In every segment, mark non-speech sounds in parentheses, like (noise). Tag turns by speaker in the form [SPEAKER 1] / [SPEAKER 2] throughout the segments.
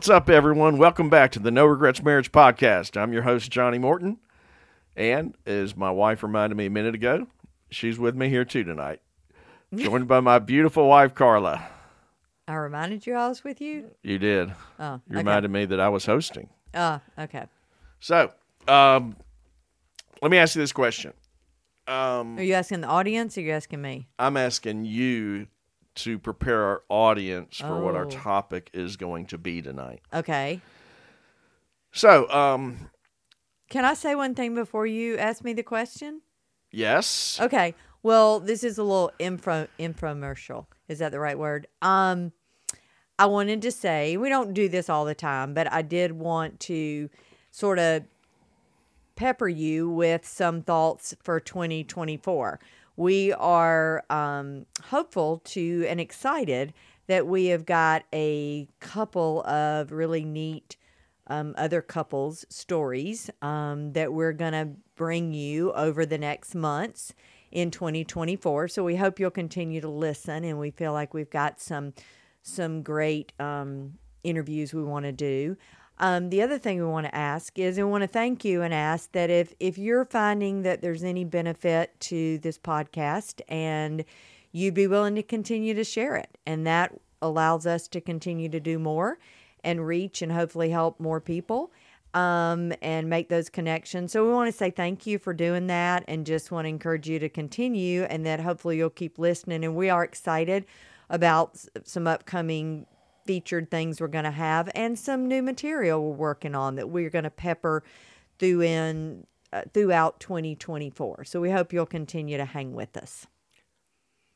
[SPEAKER 1] What's up, everyone? Welcome back to the No Regrets Marriage Podcast. I'm your host, Johnny Morton. And as my wife reminded me a minute ago, she's with me here too tonight, joined by my beautiful wife, Carla.
[SPEAKER 2] I reminded you I was with you.
[SPEAKER 1] You did.
[SPEAKER 2] Oh,
[SPEAKER 1] You reminded me that I was hosting.
[SPEAKER 2] Oh, okay.
[SPEAKER 1] So, um, let me ask you this question. Um,
[SPEAKER 2] Are you asking the audience or are you asking me?
[SPEAKER 1] I'm asking you to prepare our audience for what our
[SPEAKER 2] Oh.
[SPEAKER 1] topic is going to be tonight.
[SPEAKER 2] Okay.
[SPEAKER 1] So, um,
[SPEAKER 2] Can I say one thing before you ask me the question?
[SPEAKER 1] yes.
[SPEAKER 2] Okay. Well, this is a little info infomercial. Is that the right word? Um, I wanted to say we don't do this all the time, but I did want to sort of pepper you with some thoughts for 2024. We are um, hopeful to and excited that we have got a couple of really neat um, other couples' stories um, that we're going to bring you over the next months in 2024. So we hope you'll continue to listen, and we feel like we've got some some great um, interviews we want to do. Um, the other thing we want to ask is we want to thank you and ask that if if you're finding that there's any benefit to this podcast and you'd be willing to continue to share it, and that allows us to continue to do more and reach and hopefully help more people um, and make those connections. So we want to say thank you for doing that and just want to encourage you to continue and that hopefully you'll keep listening. And we are excited about some upcoming featured things we're going to have and some new material we're working on that we're going to pepper through in uh, throughout 2024. So we hope you'll continue to hang with us.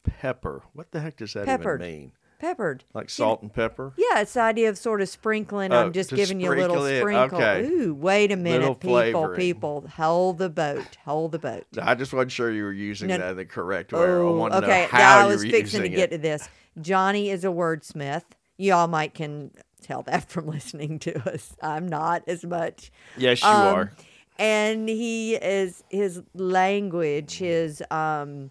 [SPEAKER 1] Pepper. What the heck does that
[SPEAKER 2] Peppered.
[SPEAKER 1] even mean?
[SPEAKER 2] Peppered.
[SPEAKER 1] Like salt and pepper?
[SPEAKER 2] Yeah, it's the idea of sort of sprinkling.
[SPEAKER 1] Oh,
[SPEAKER 2] I'm just giving you a little
[SPEAKER 1] sprinkle it.
[SPEAKER 2] sprinkle.
[SPEAKER 1] Okay.
[SPEAKER 2] Ooh, wait a minute,
[SPEAKER 1] Little
[SPEAKER 2] people,
[SPEAKER 1] flavoring.
[SPEAKER 2] people, hold the boat, hold the boat.
[SPEAKER 1] I just wasn't sure you were using
[SPEAKER 2] No,
[SPEAKER 1] that the correct way. I
[SPEAKER 2] Oh,
[SPEAKER 1] to
[SPEAKER 2] okay.
[SPEAKER 1] know how
[SPEAKER 2] yeah, I
[SPEAKER 1] you
[SPEAKER 2] was fixing to get
[SPEAKER 1] it.
[SPEAKER 2] to this. Johnny is a wordsmith. Y'all might can tell that (laughs) from listening to us. I'm not as much.
[SPEAKER 1] Yes, you
[SPEAKER 2] Um,
[SPEAKER 1] are.
[SPEAKER 2] And he is his language, his um,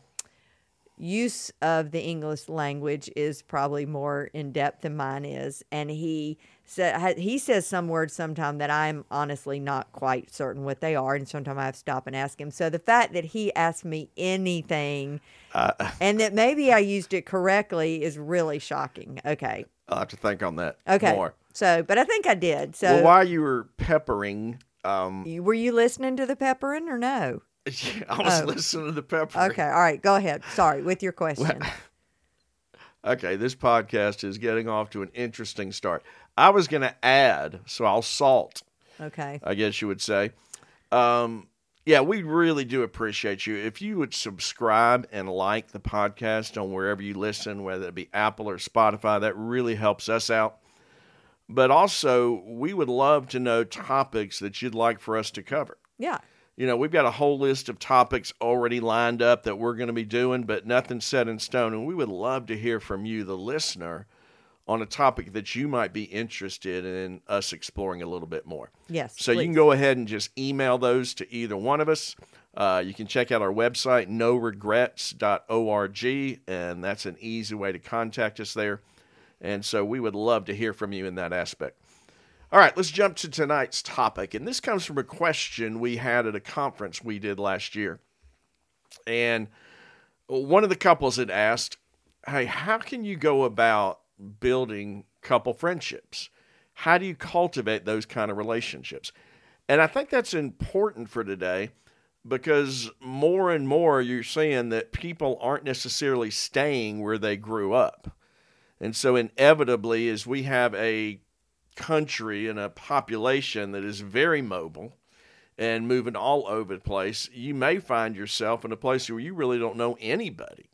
[SPEAKER 2] use of the English language is probably more in depth than mine is. And he said he says some words sometime that I'm honestly not quite certain what they are, and sometimes I have to stop and ask him. So the fact that he asked me anything
[SPEAKER 1] Uh,
[SPEAKER 2] and that maybe I used it correctly is really shocking. Okay.
[SPEAKER 1] I'll have to think on that
[SPEAKER 2] Okay.
[SPEAKER 1] more.
[SPEAKER 2] So, but I think I did. So,
[SPEAKER 1] well, while you were peppering, um,
[SPEAKER 2] you- were you listening to the peppering or no? (laughs)
[SPEAKER 1] I was
[SPEAKER 2] Oh.
[SPEAKER 1] listening to the peppering.
[SPEAKER 2] Okay. All right. Go ahead. Sorry. With your question. (laughs)
[SPEAKER 1] Okay, this podcast is getting off to an interesting start. I was going to add, so I'll salt,
[SPEAKER 2] Okay.
[SPEAKER 1] I guess you would say. Um, yeah, we really do appreciate you. If you would subscribe and like the podcast on wherever you listen, whether it be Apple or Spotify, that really helps us out. But also, we would love to know topics that you'd like for us to cover.
[SPEAKER 2] Yeah.
[SPEAKER 1] You know, we've got a whole list of topics already lined up that we're going to be doing, but nothing set in stone. And we would love to hear from you, the listener, on a topic that you might be interested in us exploring a little bit more.
[SPEAKER 2] Yes.
[SPEAKER 1] So you can go ahead and just email those to either one of us. Uh, you can check out our website, noregrets.org, and that's an easy way to contact us there. And so we would love to hear from you in that aspect. All right, let's jump to tonight's topic. And this comes from a question we had at a conference we did last year. And one of the couples had asked, Hey, how can you go about building couple friendships? How do you cultivate those kind of relationships? And I think that's important for today because more and more you're seeing that people aren't necessarily staying where they grew up. And so, inevitably, as we have a country and a population that is very mobile and moving all over the place, you may find yourself in a place where you really don't know anybody.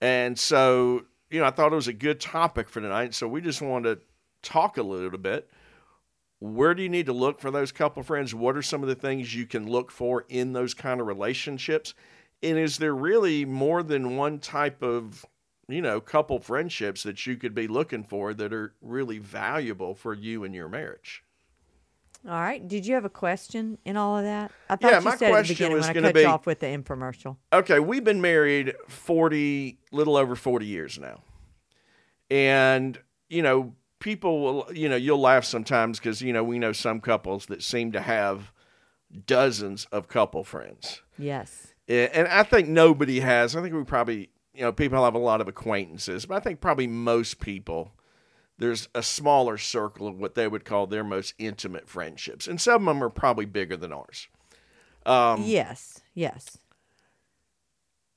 [SPEAKER 1] And so, you know, I thought it was a good topic for tonight. So we just wanted to talk a little bit. Where do you need to look for those couple friends? What are some of the things you can look for in those kind of relationships? And is there really more than one type of, you know, couple friendships that you could be looking for that are really valuable for you and your marriage?
[SPEAKER 2] All right. Did you have a question in all of that? I thought
[SPEAKER 1] Yeah,
[SPEAKER 2] you
[SPEAKER 1] my
[SPEAKER 2] said at the
[SPEAKER 1] question
[SPEAKER 2] beginning
[SPEAKER 1] was
[SPEAKER 2] when I cut
[SPEAKER 1] be-
[SPEAKER 2] you off with the infomercial.
[SPEAKER 1] Okay, we've been married 40, little over 40 years now. And, you know, people will, you know, you'll laugh sometimes because, you know, we know some couples that seem to have dozens of couple friends.
[SPEAKER 2] Yes.
[SPEAKER 1] And I think nobody has. I think we probably, you know, people have a lot of acquaintances, but I think probably most people, there's a smaller circle of what they would call their most intimate friendships. And some of them are probably bigger than ours.
[SPEAKER 2] Um, yes, yes.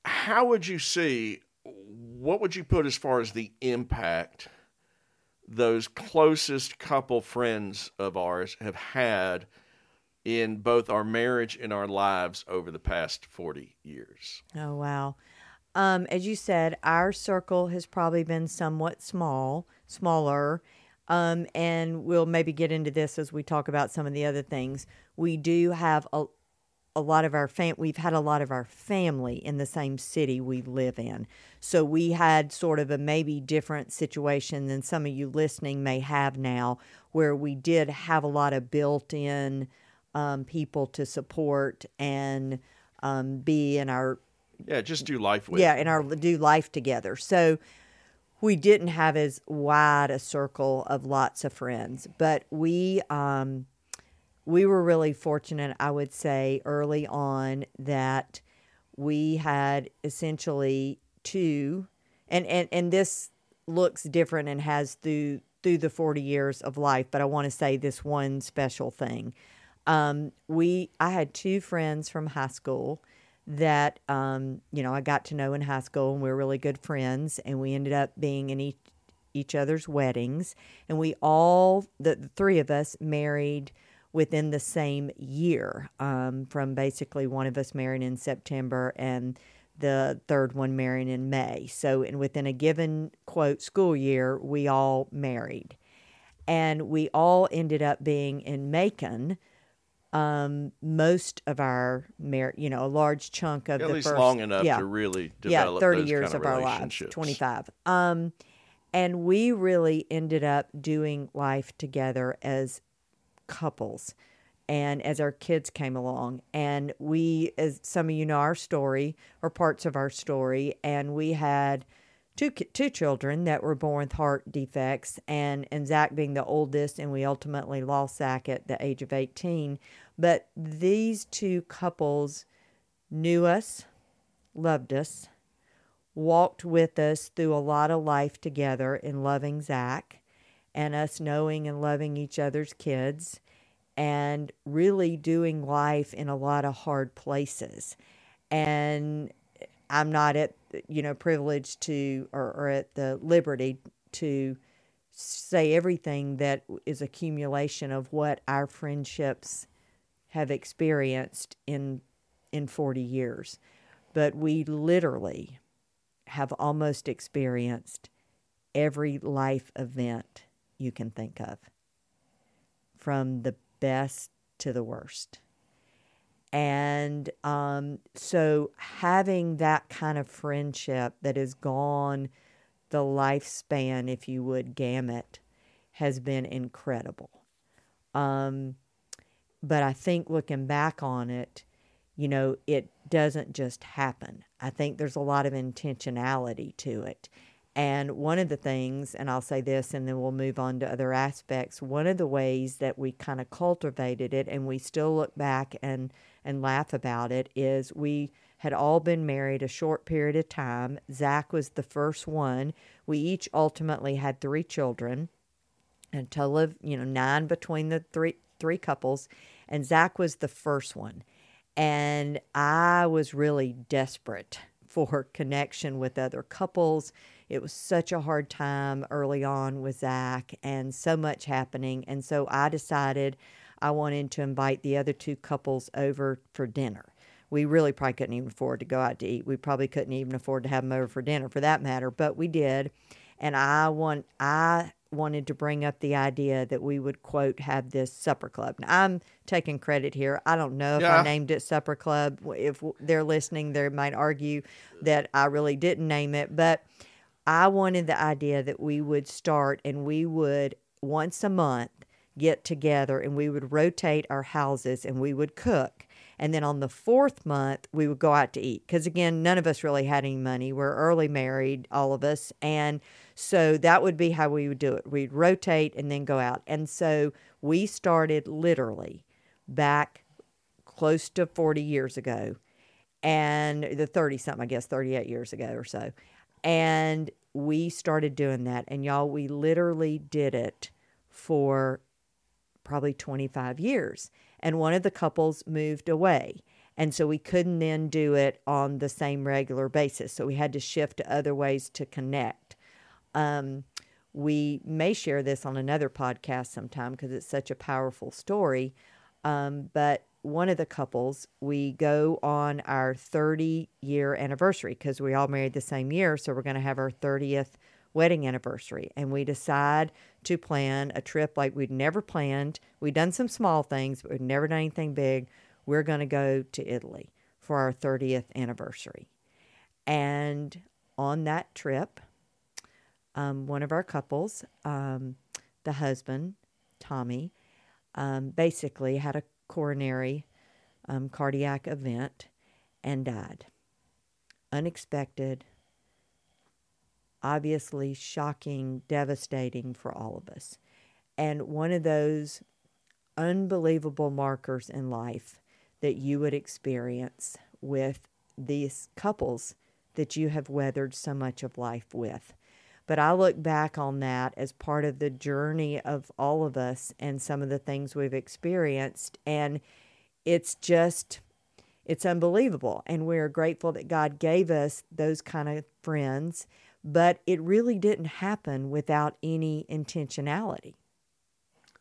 [SPEAKER 1] How would you see, what would you put as far as the impact those closest couple friends of ours have had in both our marriage and our lives over the past 40 years.
[SPEAKER 2] Oh, wow. Um, as you said, our circle has probably been somewhat small, smaller. Um, and we'll maybe get into this as we talk about some of the other things. We do have a, a lot of our fam- we've had a lot of our family in the same city we live in. So we had sort of a maybe different situation than some of you listening may have now, where we did have a lot of built in um, people to support and um, be in our
[SPEAKER 1] yeah just do life with
[SPEAKER 2] yeah in our do life together so we didn't have as wide a circle of lots of friends but we um, we were really fortunate i would say early on that we had essentially two and and, and this looks different and has through through the 40 years of life but i want to say this one special thing. Um, we I had two friends from high school that um, you know I got to know in high school, and we were really good friends, and we ended up being in each each other's weddings, and we all the, the three of us married within the same year. Um, from basically one of us married in September and the third one marrying in May. So, and within a given quote school year, we all married, and we all ended up being in Macon um, most of our mar- you know, a large chunk of
[SPEAKER 1] At
[SPEAKER 2] the
[SPEAKER 1] least
[SPEAKER 2] first,
[SPEAKER 1] long enough
[SPEAKER 2] yeah,
[SPEAKER 1] to really develop yeah,
[SPEAKER 2] thirty
[SPEAKER 1] those
[SPEAKER 2] years
[SPEAKER 1] kind
[SPEAKER 2] of our lives, twenty five. Um, and we really ended up doing life together as couples and as our kids came along. And we as some of you know our story or parts of our story and we had two two children that were born with heart defects, and and Zach being the oldest, and we ultimately lost Zach at the age of eighteen. But these two couples knew us, loved us, walked with us through a lot of life together in loving Zach, and us knowing and loving each other's kids, and really doing life in a lot of hard places. And I'm not at you know privileged to or, or at the liberty to say everything that is accumulation of what our friendships have experienced in in 40 years. But we literally have almost experienced every life event you can think of from the best to the worst and um, so having that kind of friendship that has gone the lifespan, if you would, gamut, has been incredible. Um, but I think looking back on it, you know, it doesn't just happen. I think there's a lot of intentionality to it. And one of the things, and I'll say this and then we'll move on to other aspects, one of the ways that we kind of cultivated it and we still look back and, and laugh about it is we had all been married a short period of time. Zach was the first one. We each ultimately had three children, a total of, you know, nine between the three three couples, and Zach was the first one. And I was really desperate for (laughs) connection with other couples it was such a hard time early on with Zach and so much happening. And so I decided I wanted to invite the other two couples over for dinner. We really probably couldn't even afford to go out to eat. We probably couldn't even afford to have them over for dinner for that matter, but we did. And I want I wanted to bring up the idea that we would quote have this supper club. Now, I'm taking credit here. I don't know if
[SPEAKER 1] Yeah.
[SPEAKER 2] I named it supper club. If they're listening, they might argue that I really didn't name it, but I wanted the idea that we would start and we would once a month get together and we would rotate our houses and we would cook. And then on the fourth month, we would go out to eat. Because again, none of us really had any money. We're early married, all of us. And so that would be how we would do it. We'd rotate and then go out. And so we started literally back close to 40 years ago and the 30 something, I guess, 38 years ago or so. And we started doing that. And y'all, we literally did it for probably 25 years. And one of the couples moved away. And so we couldn't then do it on the same regular basis. So we had to shift to other ways to connect. Um, we may share this on another podcast sometime because it's such a powerful story. Um, but one of the couples, we go on our 30 year anniversary because we all married the same year. So we're going to have our 30th wedding anniversary. And we decide to plan a trip like we'd never planned. We'd done some small things, but we'd never done anything big. We're going to go to Italy for our 30th anniversary. And on that trip, um, one of our couples, um, the husband, Tommy, um, basically had a coronary um, cardiac event and died. Unexpected, obviously shocking, devastating for all of us. And one of those unbelievable markers in life that you would experience with these couples that you have weathered so much of life with. But I look back on that as part of the journey of all of us and some of the things we've experienced. And it's just, it's unbelievable. And we're grateful that God gave us those kind of friends. But it really didn't happen without any intentionality.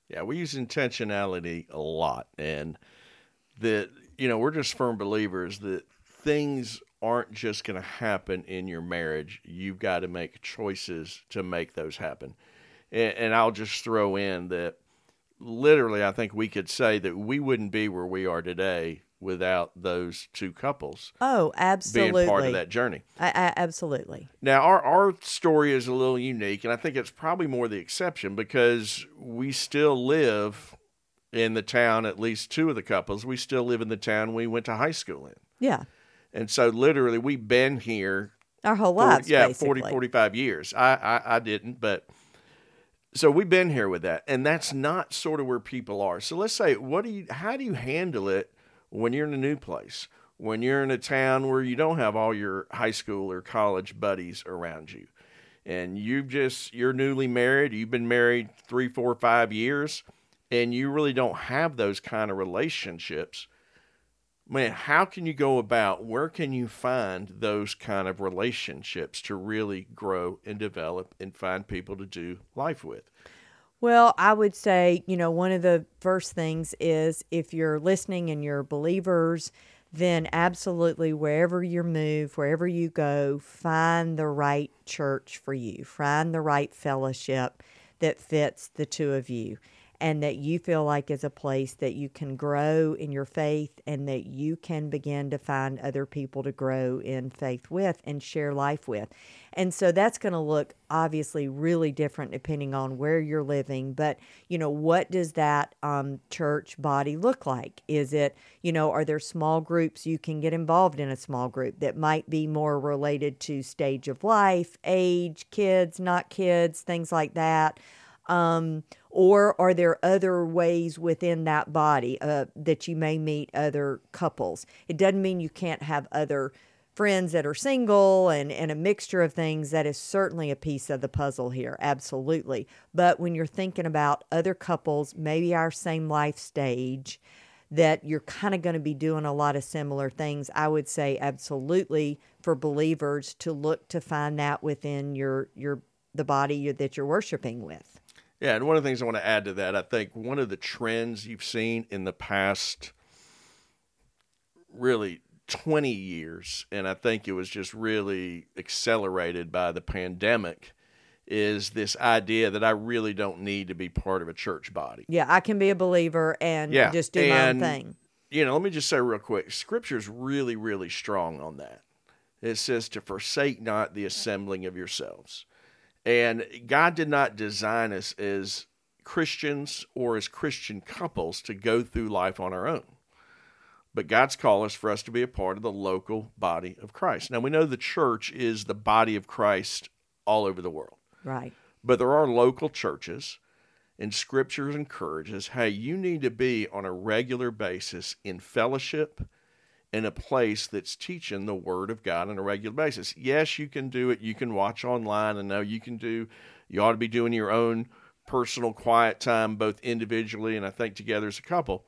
[SPEAKER 1] Yeah, we use intentionality a lot. And that, you know, we're just firm believers that things aren't just going to happen in your marriage. You've got to make choices to make those happen. And, and, I'll just throw in that literally, I think we could say that we wouldn't be where we are today without those two couples.
[SPEAKER 2] Oh, absolutely.
[SPEAKER 1] Being part of that journey.
[SPEAKER 2] I, I, absolutely.
[SPEAKER 1] Now, our, our story is a little unique, and I think it's probably more the exception because we still live in the town, at least two of the couples, we still live in the town we went to high school in.
[SPEAKER 2] Yeah.
[SPEAKER 1] And so literally we've been here
[SPEAKER 2] our whole lives.
[SPEAKER 1] yeah,
[SPEAKER 2] basically.
[SPEAKER 1] 40, 45 years. I, I, I didn't, but so we've been here with that. And that's not sort of where people are. So let's say, what do you, how do you handle it when you're in a new place? When you're in a town where you don't have all your high school or college buddies around you, and you've just you're newly married, you've been married three, four, five years, and you really don't have those kind of relationships man, how can you go about, where can you find those kind of relationships to really grow and develop and find people to do life with?
[SPEAKER 2] Well, I would say, you know, one of the first things is if you're listening and you're believers, then absolutely wherever you move, wherever you go, find the right church for you, find the right fellowship that fits the two of you and that you feel like is a place that you can grow in your faith and that you can begin to find other people to grow in faith with and share life with. And so that's going to look obviously really different depending on where you're living. But, you know, what does that um, church body look like? Is it, you know, are there small groups you can get involved in a small group that might be more related to stage of life, age, kids, not kids, things like that? Um, or are there other ways within that body uh, that you may meet other couples? It doesn't mean you can't have other friends that are single and, and a mixture of things. That is certainly a piece of the puzzle here, absolutely. But when you're thinking about other couples, maybe our same life stage, that you're kind of going to be doing a lot of similar things, I would say absolutely for believers to look to find that within your your the body that you're worshiping with.
[SPEAKER 1] Yeah, and one of the things I want to add to that, I think one of the trends you've seen in the past really 20 years, and I think it was just really accelerated by the pandemic, is this idea that I really don't need to be part of a church body.
[SPEAKER 2] Yeah, I can be a believer and yeah. just do and, my own thing.
[SPEAKER 1] You know, let me just say real quick Scripture's really, really strong on that. It says to forsake not the assembling of yourselves. And God did not design us as Christians or as Christian couples to go through life on our own. But God's call is for us to be a part of the local body of Christ. Now, we know the church is the body of Christ all over the world.
[SPEAKER 2] Right.
[SPEAKER 1] But there are local churches, and Scripture encourages hey, you need to be on a regular basis in fellowship in a place that's teaching the Word of God on a regular basis. Yes, you can do it. You can watch online. and know you can do, you ought to be doing your own personal quiet time, both individually and I think together as a couple.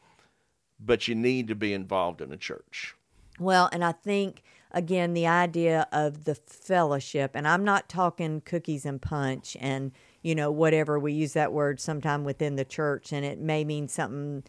[SPEAKER 1] But you need to be involved in a church.
[SPEAKER 2] Well, and I think again the idea of the fellowship, and I'm not talking cookies and punch and you know whatever we use that word sometime within the church, and it may mean something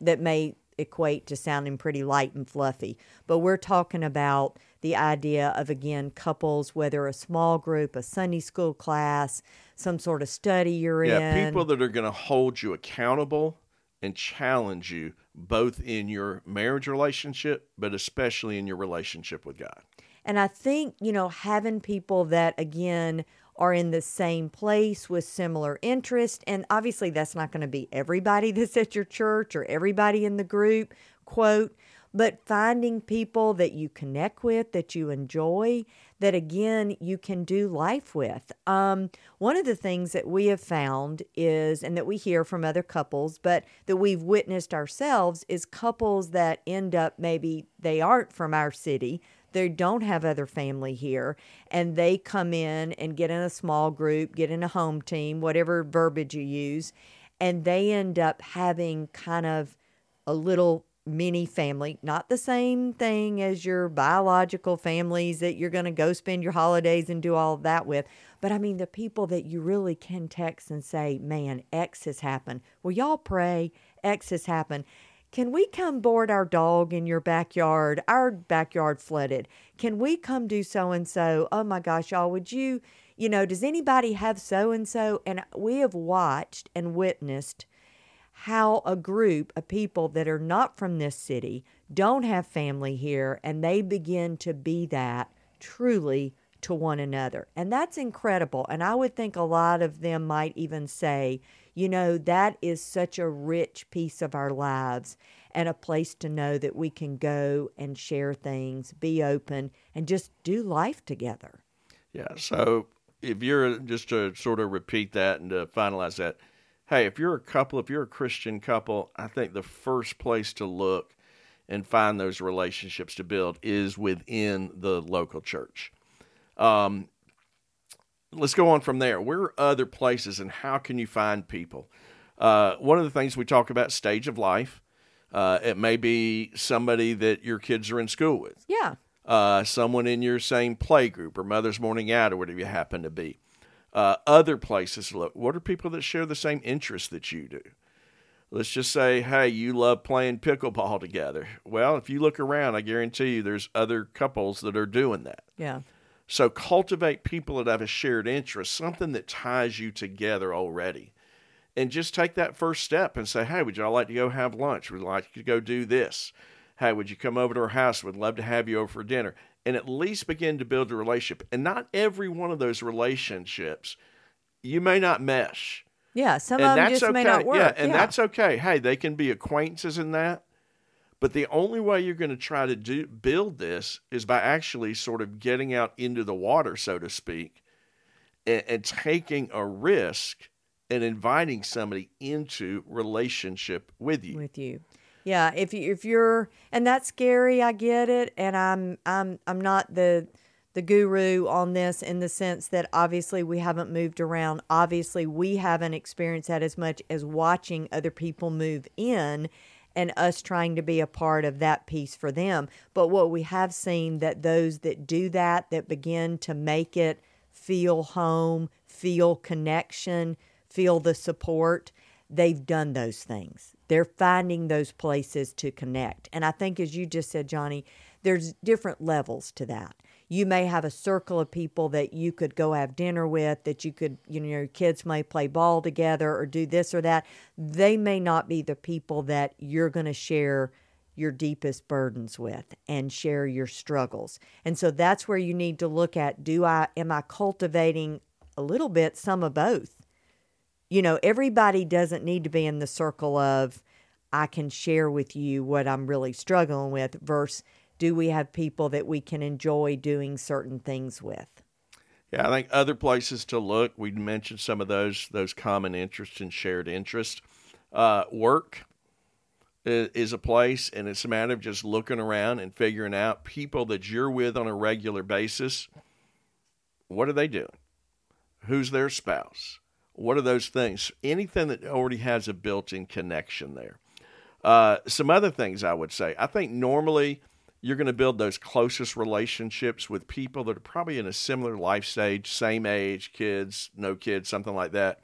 [SPEAKER 2] that may equate to sounding pretty light and fluffy. But we're talking about the idea of, again, couples, whether a small group, a Sunday school class, some sort of study you're
[SPEAKER 1] yeah,
[SPEAKER 2] in.
[SPEAKER 1] Yeah, people that are going to hold you accountable and challenge you both in your marriage relationship, but especially in your relationship with God.
[SPEAKER 2] And I think, you know, having people that, again, are in the same place with similar interest. And obviously, that's not going to be everybody that's at your church or everybody in the group, quote, but finding people that you connect with, that you enjoy, that again, you can do life with. Um, one of the things that we have found is, and that we hear from other couples, but that we've witnessed ourselves, is couples that end up maybe they aren't from our city, they don't have other family here and they come in and get in a small group, get in a home team, whatever verbiage you use, and they end up having kind of a little mini family, not the same thing as your biological families that you're going to go spend your holidays and do all that with. But I mean, the people that you really can text and say, man, X has happened. Will y'all pray? X has happened. Can we come board our dog in your backyard? Our backyard flooded. Can we come do so and so? Oh my gosh, y'all, would you, you know, does anybody have so and so? And we have watched and witnessed how a group of people that are not from this city don't have family here and they begin to be that truly to one another. And that's incredible. And I would think a lot of them might even say, you know, that is such a rich piece of our lives and a place to know that we can go and share things, be open, and just do life together.
[SPEAKER 1] Yeah. So if you're just to sort of repeat that and to finalize that, hey, if you're a couple, if you're a Christian couple, I think the first place to look and find those relationships to build is within the local church. Um, let's go on from there. Where are other places and how can you find people? Uh, one of the things we talk about stage of life. Uh, it may be somebody that your kids are in school with.
[SPEAKER 2] Yeah.
[SPEAKER 1] Uh, someone in your same play group or Mother's Morning Out or whatever you happen to be. Uh, other places look. What are people that share the same interests that you do? Let's just say, hey, you love playing pickleball together. Well, if you look around, I guarantee you there's other couples that are doing that.
[SPEAKER 2] Yeah.
[SPEAKER 1] So cultivate people that have a shared interest, something that ties you together already. And just take that first step and say, hey, would y'all like to go have lunch? We'd you like to go do this? Hey, would you come over to our house? We'd love to have you over for dinner. And at least begin to build a relationship. And not every one of those relationships, you may not mesh.
[SPEAKER 2] Yeah, some and of them just
[SPEAKER 1] okay.
[SPEAKER 2] may not work.
[SPEAKER 1] Yeah, and yeah. that's okay. Hey, they can be acquaintances in that. But the only way you're going to try to do build this is by actually sort of getting out into the water, so to speak, and, and taking a risk and inviting somebody into relationship with you.
[SPEAKER 2] With you. Yeah, if you if you're and that's scary, I get it, and I'm I'm I'm not the the guru on this in the sense that obviously we haven't moved around. Obviously, we haven't experienced that as much as watching other people move in and us trying to be a part of that piece for them. But what we have seen that those that do that, that begin to make it feel home, feel connection, feel the support, they've done those things. They're finding those places to connect. And I think, as you just said, Johnny, there's different levels to that you may have a circle of people that you could go have dinner with that you could you know your kids may play ball together or do this or that. They may not be the people that you're going to share your deepest burdens with and share your struggles. And so that's where you need to look at do i am i cultivating a little bit some of both? You know, everybody doesn't need to be in the circle of I can share with you what I'm really struggling with versus do we have people that we can enjoy doing certain things with?
[SPEAKER 1] Yeah, I think other places to look. We mentioned some of those those common interests and shared interests. Uh, work is, a place, and it's a matter of just looking around and figuring out people that you're with on a regular basis. What are they doing? Who's their spouse? What are those things? Anything that already has a built-in connection there. Uh, some other things I would say. I think normally you're going to build those closest relationships with people that are probably in a similar life stage, same age, kids, no kids, something like that.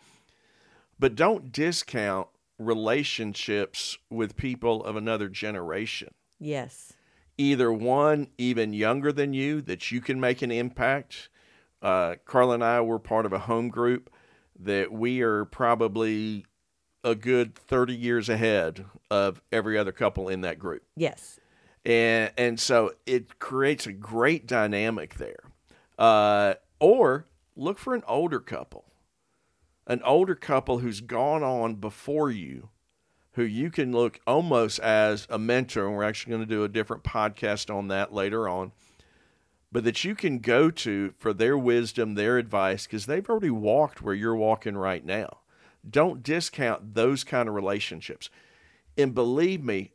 [SPEAKER 1] But don't discount relationships with people of another generation.
[SPEAKER 2] Yes.
[SPEAKER 1] Either one even younger than you that you can make an impact. Uh, Carla and I were part of a home group that we are probably a good 30 years ahead of every other couple in that group.
[SPEAKER 2] Yes.
[SPEAKER 1] And and so it creates a great dynamic there. Uh, or look for an older couple. An older couple who's gone on before you, who you can look almost as a mentor. And we're actually going to do a different podcast on that later on. But that you can go to for their wisdom, their advice, because they've already walked where you're walking right now. Don't discount those kind of relationships. And believe me,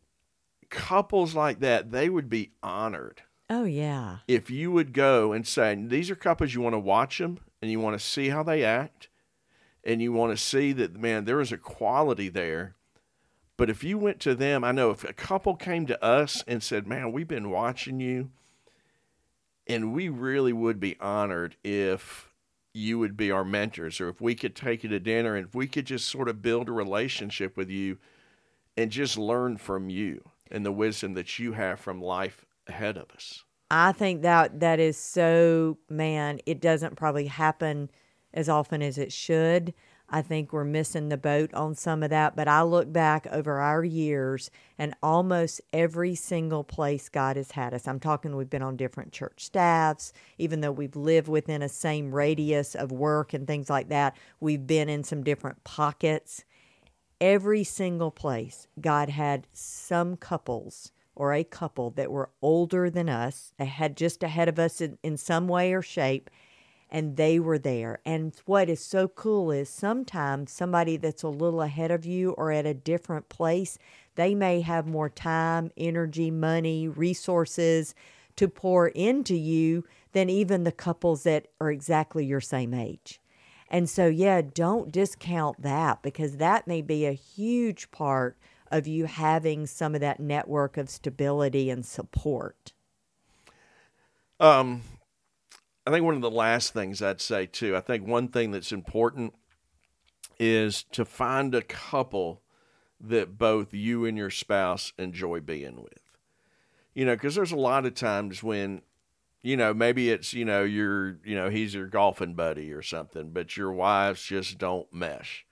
[SPEAKER 1] couples like that, they would be honored
[SPEAKER 2] Oh, yeah.
[SPEAKER 1] if you would go and say, these are couples you want to watch them and you want to see how they act and you want to see that, man, there is a quality there. But if you went to them, I know if a couple came to us and said, man, we've been watching you and we really would be honored if you would be our mentors or if we could take you to dinner and if we could just sort of build a relationship with you and just learn from you and the wisdom that you have from life ahead of us.
[SPEAKER 2] I think that that is so, man, it doesn't probably happen as often as it should. I think we're missing the boat on some of that. But I look back over our years and almost every single place God has had us. I'm talking, we've been on different church staffs, even though we've lived within a same radius of work and things like that, we've been in some different pockets. Every single place, God had some couples or a couple that were older than us, had just ahead of us in, in some way or shape, and they were there. And what is so cool is sometimes somebody that's a little ahead of you or at a different place, they may have more time, energy, money, resources to pour into you than even the couples that are exactly your same age. And so, yeah, don't discount that because that may be a huge part of you having some of that network of stability and support.
[SPEAKER 1] Um, I think one of the last things I'd say too, I think one thing that's important is to find a couple that both you and your spouse enjoy being with. You know, because there's a lot of times when, you know, maybe it's, you know, you're, you know, he's your golfing buddy or something, but your wives just don't mesh.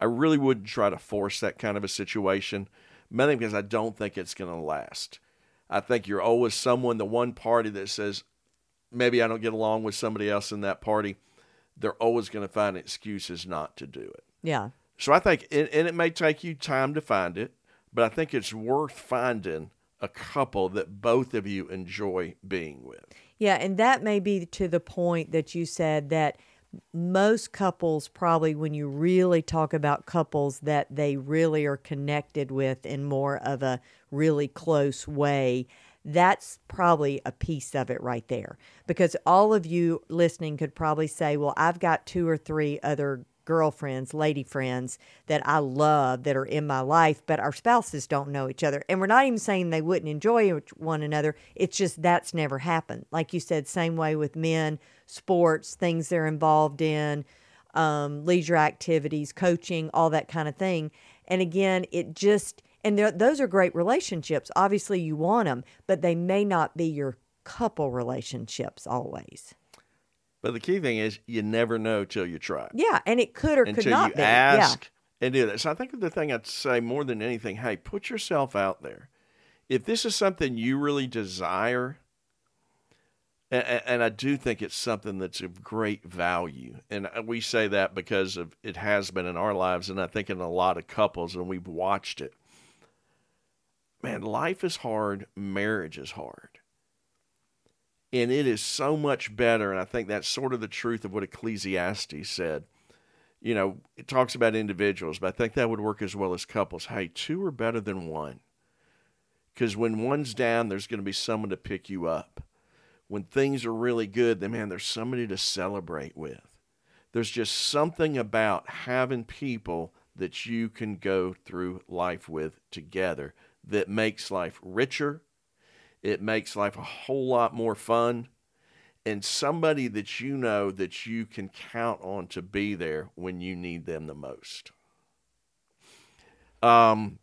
[SPEAKER 1] I really wouldn't try to force that kind of a situation, mainly because I don't think it's going to last. I think you're always someone, the one party that says, maybe I don't get along with somebody else in that party. They're always going to find excuses not to do it.
[SPEAKER 2] Yeah.
[SPEAKER 1] So I think, and it may take you time to find it, but I think it's worth finding a couple that both of you enjoy being with.
[SPEAKER 2] Yeah. And that may be to the point that you said that most couples probably when you really talk about couples that they really are connected with in more of a really close way that's probably a piece of it right there because all of you listening could probably say well i've got two or three other girlfriends lady friends that i love that are in my life but our spouses don't know each other and we're not even saying they wouldn't enjoy one another it's just that's never happened like you said same way with men sports, things they're involved in, um, leisure activities, coaching, all that kind of thing. And again, it just, and those are great relationships. Obviously, you want them, but they may not be your couple relationships always.
[SPEAKER 1] But the key thing is, you never know till you try.
[SPEAKER 2] Yeah, and it could or
[SPEAKER 1] Until
[SPEAKER 2] could not be.
[SPEAKER 1] you
[SPEAKER 2] be.
[SPEAKER 1] ask and do that. So I think the thing I'd say more than anything, hey, put yourself out there. If this is something you really desire, And, and, I do think it's something that's of great value. And uh, we say that because of it has been in our lives, and I think in a lot of couples, and we've watched it. Man, life is hard, marriage is hard. And it is so much better. And I think that's sort of the truth of what Ecclesiastes said. You know, it talks about individuals, but I think that would work as well as couples. Hey, two are better than one. Because when one's down, there's going to be someone to pick you up. When things are really good, then man, there's somebody to celebrate with. There's just something about having people that you can go through life with together that makes life richer, it makes life a whole lot more fun. And somebody that you know that you can count on to be there when you need them the most. Um,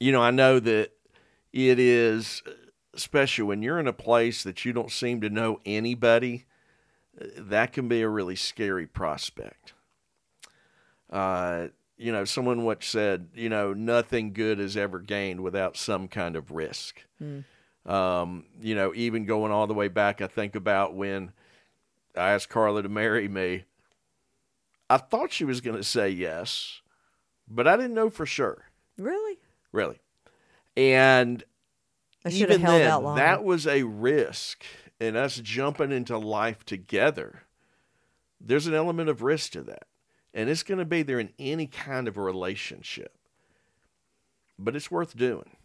[SPEAKER 1] you know, I know that it is, especially when you're in a place that you don't seem to know anybody, that can be a really scary prospect. Uh, you know, someone once said, you know, nothing good is ever gained without some kind of risk. Mm. Um, you know, even going all the way back, I think about when I asked Carla to marry me. I thought she was going to say yes, but I didn't know for sure.
[SPEAKER 2] Really?
[SPEAKER 1] Really. And even then, that was a risk. in us jumping into life together, there's an element of risk to that. And it's going to be there in any kind of a relationship. But it's worth doing.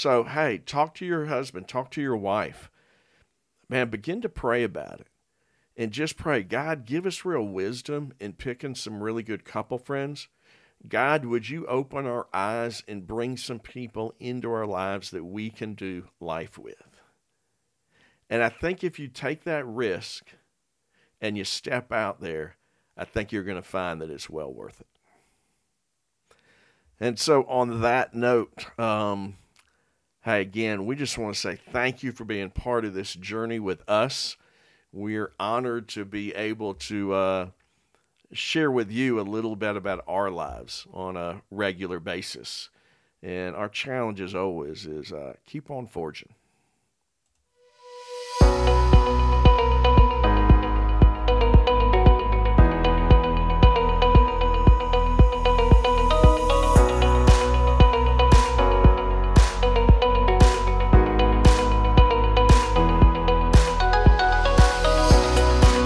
[SPEAKER 1] So, hey, talk to your husband, talk to your wife. Man, begin to pray about it. And just pray, God, give us real wisdom in picking some really good couple friends. God, would you open our eyes and bring some people into our lives that we can do life with? And I think if you take that risk and you step out there, I think you're going to find that it's well worth it. And so, on that note, um, Hey, again, we just want to say thank you for being part of this journey with us. We're honored to be able to uh, share with you a little bit about our lives on a regular basis. And our challenge, as always, is uh, keep on forging.